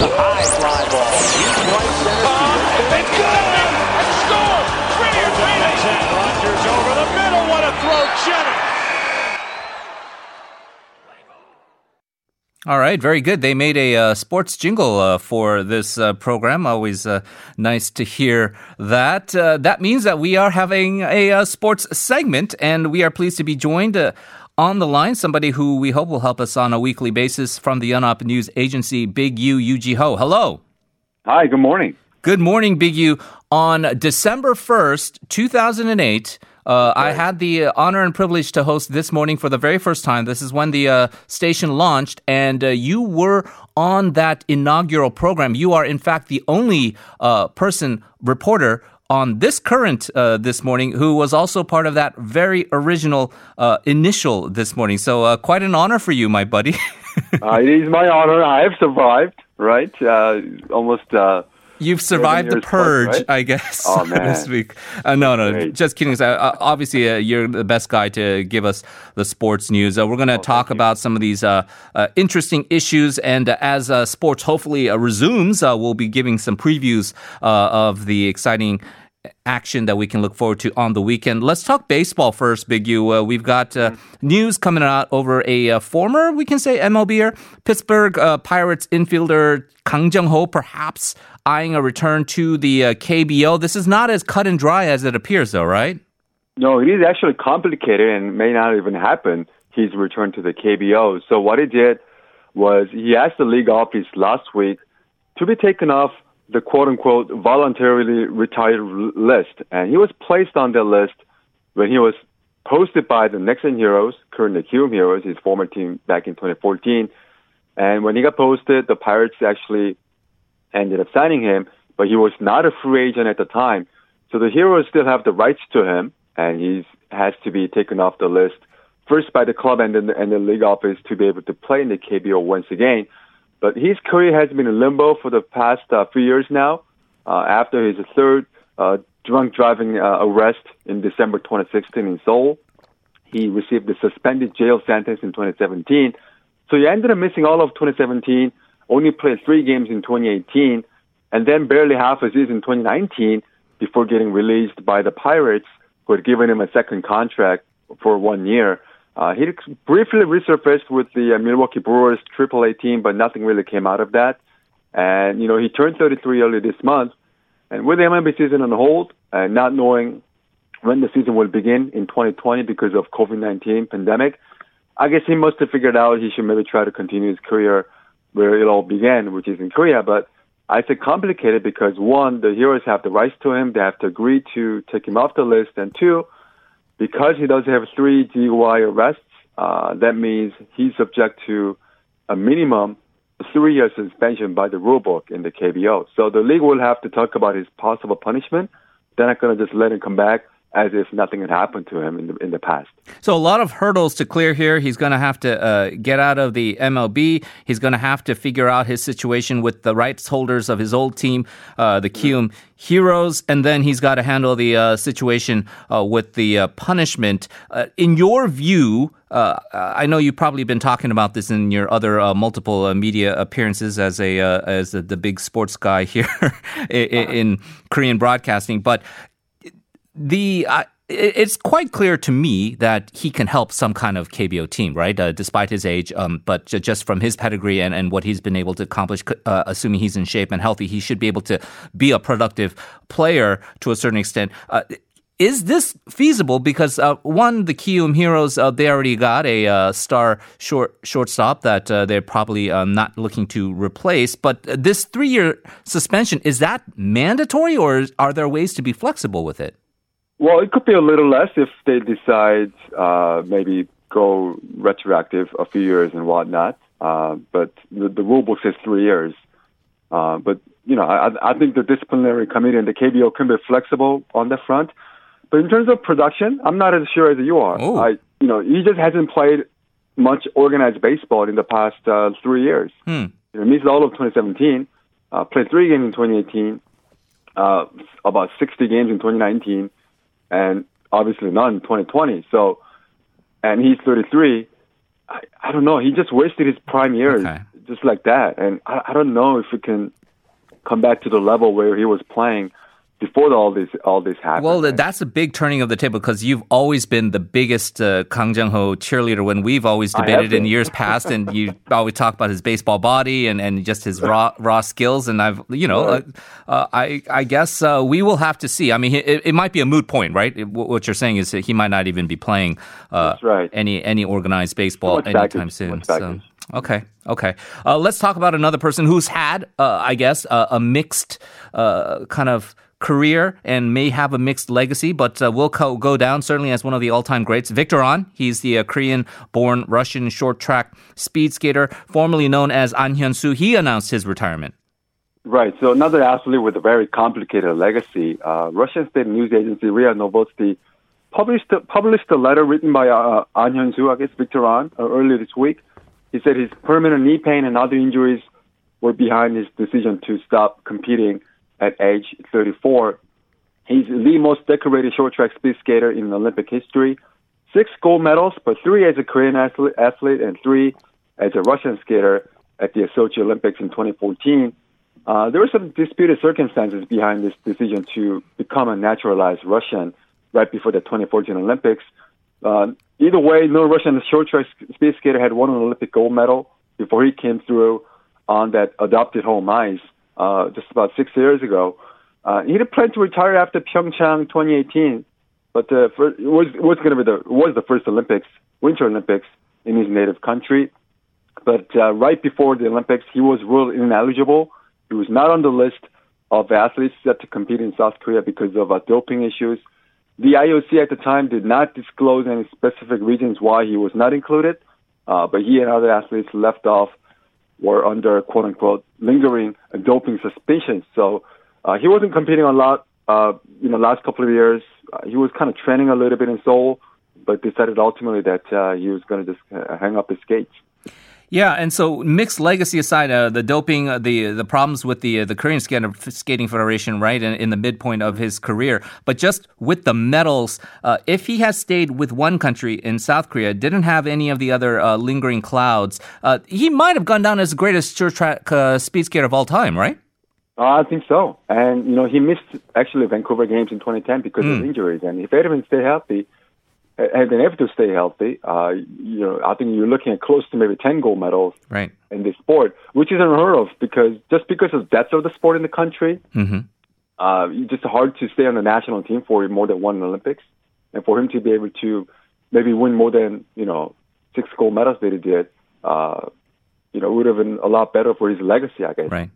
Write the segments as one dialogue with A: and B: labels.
A: the high fly ball. He's right center.
B: It's good! And score! Brilliant reading!
A: Rogers over the middle. What a throw, Jennings.
C: All right, very good. They made a uh, sports jingle uh, for this uh, program. Always uh, nice to hear that. Uh, that means that we are having a uh, sports segment, and we are pleased to be joined on the line. Somebody who we hope will help us on a weekly basis from the Yonhap News Agency, Big U Yu Jee-ho. Hello.
D: Hi. Good morning.
C: Good morning, Big U. On December first, two thousand and eight. Uh, I had the uh, honor and privilege to host this morning for the very first time. This is when the uh, station launched, and uh, you were on that inaugural program. You are, in fact, the only uh, person reporter on this current uh, this morning who was also part of that very original initial this morning. So, quite an honor for you, my buddy.
D: it is my honor. I have survived, right? almost
C: You've survived the purge,
D: right?
C: I guess,
D: oh,
C: this week. Uh, no, no,
D: Great.
C: just kidding. Uh, obviously, uh, you're the best guy to give us the sports news. Uh, we're going to
D: Oh,
C: talk about some of these uh, uh, interesting issues, and as sports hopefully resumes, we'll be giving some previews of the exciting action that we can look forward to on the weekend. Let's talk baseball first, Big U. Uh, we've got uh, news coming out over a uh, former, we can say, MLBer, Pittsburgh uh, Pirates infielder Kang Jung-ho, perhaps eyeing a return to the uh, KBO. This is not as cut and dry as it appears, though, right?
D: No, it is actually complicated and may not even happen. He's returned to the KBO. So what he did was he asked the league office last week to be taken off the quote unquote voluntarily retired list. And he was placed on the list when he was posted by the Nexen Heroes, currently Kium Heroes, his former team back in 2014. And when he got posted, the Pirates actually ended up signing him, but he was not a free agent at the time. So the Heroes still have the rights to him, and he has to be taken off the list first by the club and then and the league office to be able to play in the KBO once again. But his career has been in limbo for the past uh, few years now. Uh, after his third uh, drunk driving uh, arrest in December 2016 in Seoul, he received a suspended jail sentence in 2017. So he ended up missing all of 2017, only played three games in 2018, and then barely half a season in 2019 before getting released by the Pirates, who had given him a second contract for one year. Uh, he briefly resurfaced with the uh, Milwaukee Brewers AAA team, but nothing really came out of that. And, you know, he turned 33 early this month. And with the MLB season on hold and not knowing when the season will begin in 2020 because of COVID-19 pandemic, I guess he must have figured out he should maybe try to continue his career where it all began, which is in Korea. But I say complicated because one, the heroes have the rights to him. They have to agree to take him off the list. And two, because he does have three DUI arrests, uh, that means he's subject to a minimum three year suspension by the rule book in the KBO. So the league will have to talk about his possible punishment. They're not going to just let him come back as if nothing had happened to him in the, in the past.
C: So a lot of hurdles to clear here. He's going to have to uh, get out of the MLB. He's going to have to figure out his situation with the rights holders of his old team, uh, the Kium Heroes, and then he's got to handle the uh, situation uh, with the uh, punishment. Uh, in your view, I know you've probably been talking about this in your other multiple media appearances as a as a, the big sports guy here in, in Korean broadcasting, but the uh, it's quite clear to me that he can help some kind of KBO team, right? Uh, despite his age, um, but j- just from his pedigree and, and what he's been able to accomplish, uh, assuming he's in shape and healthy, he should be able to be a productive player to a certain extent. Uh, is this feasible? Because uh, one, the Kium Heroes, uh, they already got a uh, star short shortstop that uh, they're probably uh, not looking to replace. But this three-year suspension is that mandatory, or are there ways to be flexible with it?
D: Well, it could be a little less if they decide uh, maybe go retroactive a few years and whatnot. Uh, but the, the rule book says three years. Uh, but you know, I, I think the disciplinary committee and the KBO can be flexible on that front. But in terms of production, I'm not as sure as you are.
C: Ooh.
D: I, you know, he just hasn't played much organized baseball in the past uh, three years.
C: Hmm.
D: You know, missed all of 2017, uh, played three games in 2018, uh, about 60 games in 2019 and obviously not in 2020. So, and he's 33. I, I don't know. He just wasted his prime years
C: Okay.
D: just like that. And I, I don't know if he can come back to the level where he was playing before all this all this happened.
C: Well, that's a big turning of the table because you've always been the biggest uh, Kang Jung Ho cheerleader when we've always debated in years past, and you always talk about his baseball body and, and just his raw raw skills. And I've you know, uh, uh, I I guess uh, we will have to see. I mean, it, it, might be a moot point, right? What you're saying is that he might not even be playing
D: uh, right.
C: any any organized baseball anytime soon. So. Okay, okay. Uh, let's talk about another person who's had, I guess, a mixed kind of career and may have a mixed legacy, but uh, will co- go down certainly as one of the all-time greats. Viktor Ahn, he's the uh, Korean-born Russian short-track speed skater, formerly known as Ahn Hyun-soo. He announced his retirement.
D: Right. So another athlete with a very complicated legacy. Uh, Russian state news agency RIA Novosti published published a letter written by uh, Ahn Hyun-soo, I guess Viktor Ahn, uh, earlier this week. He said his permanent knee pain and other injuries were behind his decision to stop competing at age 34. He's the most decorated short track speed skater in Olympic history. Six gold medals, but three as a Korean athlete and three as a Russian skater at the Sochi Olympics in 2014. Uh, there were some disputed circumstances behind this decision to become a naturalized Russian right before the 2014 Olympics. Uh, either way, no Russian short track speed skater had won an Olympic gold medal before he came through on that adopted home ice uh, just about six years ago. Uh, he had planned to retire after Pyeongchang 2018, but uh, for, it was was going to be the was the first Olympics, Winter Olympics in his native country. But uh, right before the Olympics, he was ruled ineligible. He was not on the list of athletes set to compete in South Korea because of uh, doping issues. The IOC at the time did not disclose any specific reasons why he was not included, uh, but he and other athletes left off were under quote unquote lingering doping suspicions. So uh, he wasn't competing a lot. Uh, you know, last couple of years, uh, he was kind of training a little bit in Seoul, but decided ultimately that uh, he was going to just uh, hang up his skates.
C: Yeah, and so mixed legacy aside, uh, the doping, uh, the the problems with the uh, the Korean Skating Federation, right, in, in, the midpoint of his career, but just with the medals, uh, if he has stayed with one country in South Korea, didn't have any of the other uh, lingering clouds, uh, he might have gone down as the greatest short track speed skater of all time, right?
D: I think so, and you know he missed actually Vancouver Games in 2010 because mm. of hmm. injuries, and if Edmund stayed healthy have been able to stay healthy. Uh, you know, I think you're looking at close to maybe 10 gold medals
C: right.
D: in this sport, which is unheard of because just because of depth of the sport in the country, mm-hmm. uh, it's just hard to stay on the national team for more than one Olympics. And for him to be able to maybe win more than, you know, six gold medals that he did, uh, you know, would have been a lot better for his legacy, I guess.
C: Right.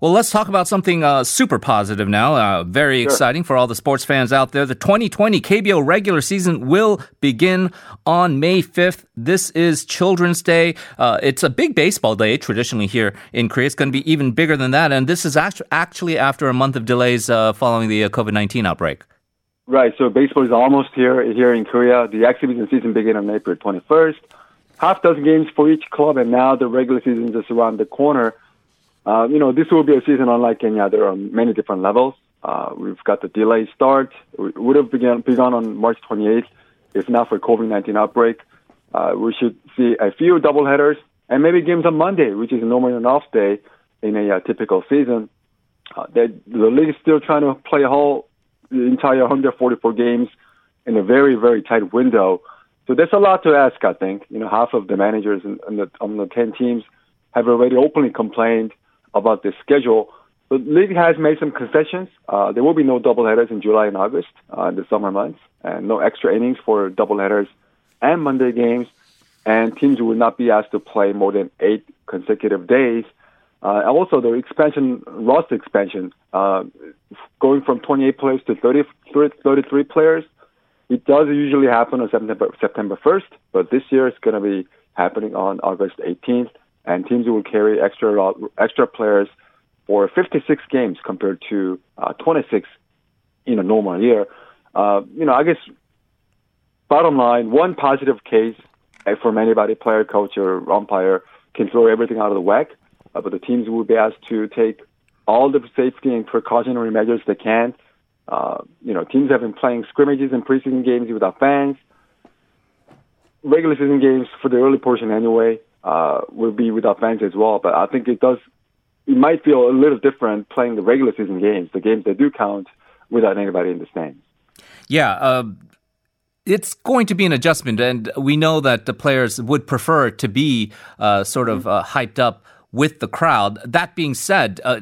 C: Well, let's talk about something uh, super positive now. Uh, very sure. exciting for all the sports fans out there. The 2020 KBO regular season will begin on May 5th. This is Children's Day. Uh, it's a big baseball day traditionally here in Korea. It's going to be even bigger than that. And this is actually after a month of delays uh, following the uh, COVID 19 outbreak.
D: Right. So baseball is almost here here in Korea. The exhibition season begins on April 21st. Half dozen games for each club, and now the regular season is just around the corner. Uh, you know, this will be a season unlike any other on many different levels. Uh, we've got the delayed start. We would have begun, begun on March 28th if not for COVID-19 outbreak. Uh, we should see a few doubleheaders and maybe games on Monday, which is normally an off day in a uh, typical season. Uh, the league is still trying to play a whole the entire 144 games in a very very tight window. So there's a lot to ask. I think you know half of the managers and the on the 10 teams have already openly complained about the schedule. The league has made some concessions. Uh, there will be no doubleheaders in July and August, uh, in the summer months, and no extra innings for doubleheaders and Monday games. And teams will not be asked to play more than eight consecutive days. Uh, and also, the expansion, roster expansion, uh, going from 28 players to 30, 33 players, it does usually happen on September, September 1st, but this year it's going to be happening on August 18th and teams will carry extra extra players for 56 games compared to uh, 26 in a normal year. Uh, you know, I guess bottom line, one positive case from anybody, player, coach, or umpire, can throw everything out of the whack. Uh, but the teams will be asked to take all the safety and precautionary measures they can. Uh, you know, teams have been playing scrimmages and preseason games without fans. Regular season games for the early portion anyway uh, will be without fans as well. But I think it does. It might feel a little different playing the regular season games, the games that do count, without anybody in the stands.
C: Yeah. Uh, it's going to be an adjustment, and we know that the players would prefer to be uh, sort of uh, hyped up with the crowd. That being said, uh,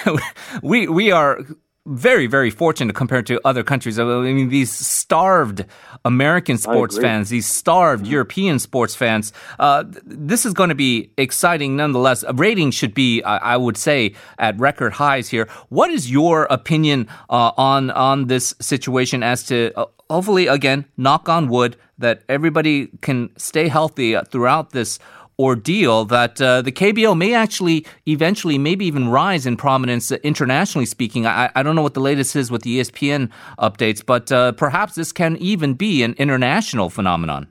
C: we we are very, very fortunate compared to other countries. I mean, these starved American sports fans, these starved mm-hmm. European sports fans, uh, this is going to be exciting nonetheless. Ratings should be, I would say, at record highs here. What is your opinion uh, on, on this situation as to uh, hopefully, again, knock on wood, that everybody can stay healthy throughout this ordeal that uh, the KBO may actually eventually maybe even rise in prominence uh, internationally speaking. I, I, don't know what the latest is with the ESPN updates, but uh, perhaps this can even be an international phenomenon.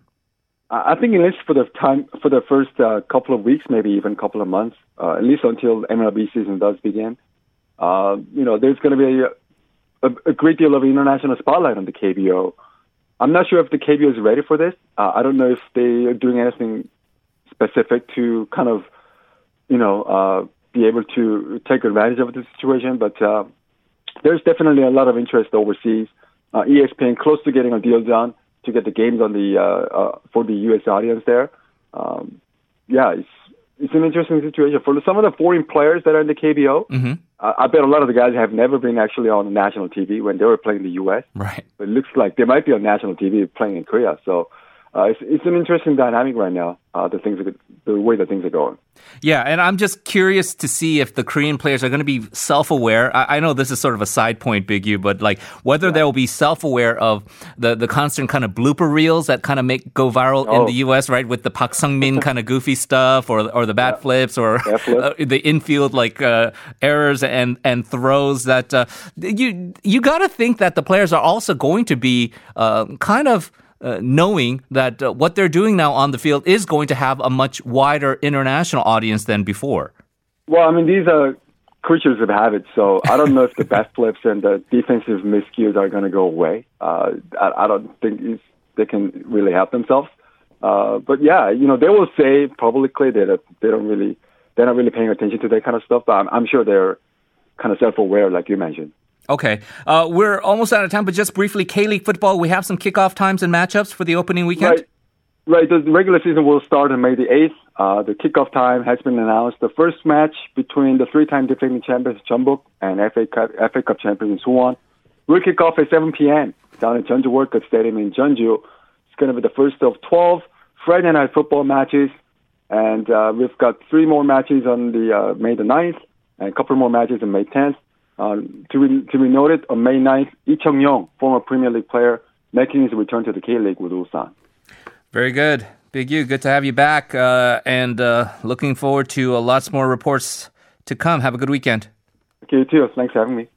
D: I think at least for the time for the first uh, couple of weeks, maybe even couple of months, uh, at least until MLB season does begin. Uh, you know, there's going to be a, a, a, great deal of international spotlight on the KBO. I'm not sure if the KBO is ready for this. I don't know if they are doing anything specific to kind of, you know, uh, be able to take advantage of the situation. But uh, there's definitely a lot of interest overseas. Uh, ESPN close to getting a deal done to get the games on the uh, uh, for the U.S. audience there. Um, yeah, it's it's an interesting situation for some of the foreign players that are in the KBO. Mm-hmm. I bet a lot of the guys have never been actually on national TV when they were playing in the U.S.
C: Right.
D: But it looks like they might be on national TV playing in Korea. So uh, it's, it's an interesting dynamic right now. Uh, the things, the way that things are going.
C: Yeah, and I'm just curious to see if the Korean players are going to be self-aware. I, I know this is sort of a side point, Big U, but like whether yeah. they will be self-aware of the the constant kind of blooper reels that kind of make go viral oh. in the U.S. Right with the Park Sung-min kind of goofy stuff, or or the bat yeah. flips, or uh, the infield like uh, errors and and throws. That uh, you you got to think that the players are also going to be uh, kind of uh, knowing that uh, what they're doing now on the field is going to have a much wider international audience than before.
D: Well, I mean, these are creatures of habit, so I don't know if the best flips and the defensive miscues are going to go away. Uh, I, I don't think they can really help themselves. Uh, but yeah, you know, they will say publicly that they don't really, they're not really paying attention to that kind of stuff. But I'm, I'm sure they're kind of self-aware, like you mentioned.
C: Okay. Uh, we're almost out of time, but just briefly, K League football, we have some kickoff times and matchups for the opening weekend?
D: Right. Right. The regular season will start on May the 8th. Uh, the kickoff time has been announced. The first match between the three-time defending champions Jeonbuk and FA Cup, FA Cup champions Suwon will kick off at 7 p.m. down at Jeonju World Cup Stadium in Jeonju. It's going to be the first of 12 Friday night football matches. And uh, we've got three more matches on the uh, May the 9th and a couple more matches on May 10th. Uh, to, be, to be noted, on May 9th, Lee Chung-yong, former Premier League player, making his return to the K-League with Ulsan.
C: Very good. Big U, good to have you back, uh, and uh, looking forward to uh, lots more reports to come. Have a good weekend.
D: Okay, you too. Thanks for having me.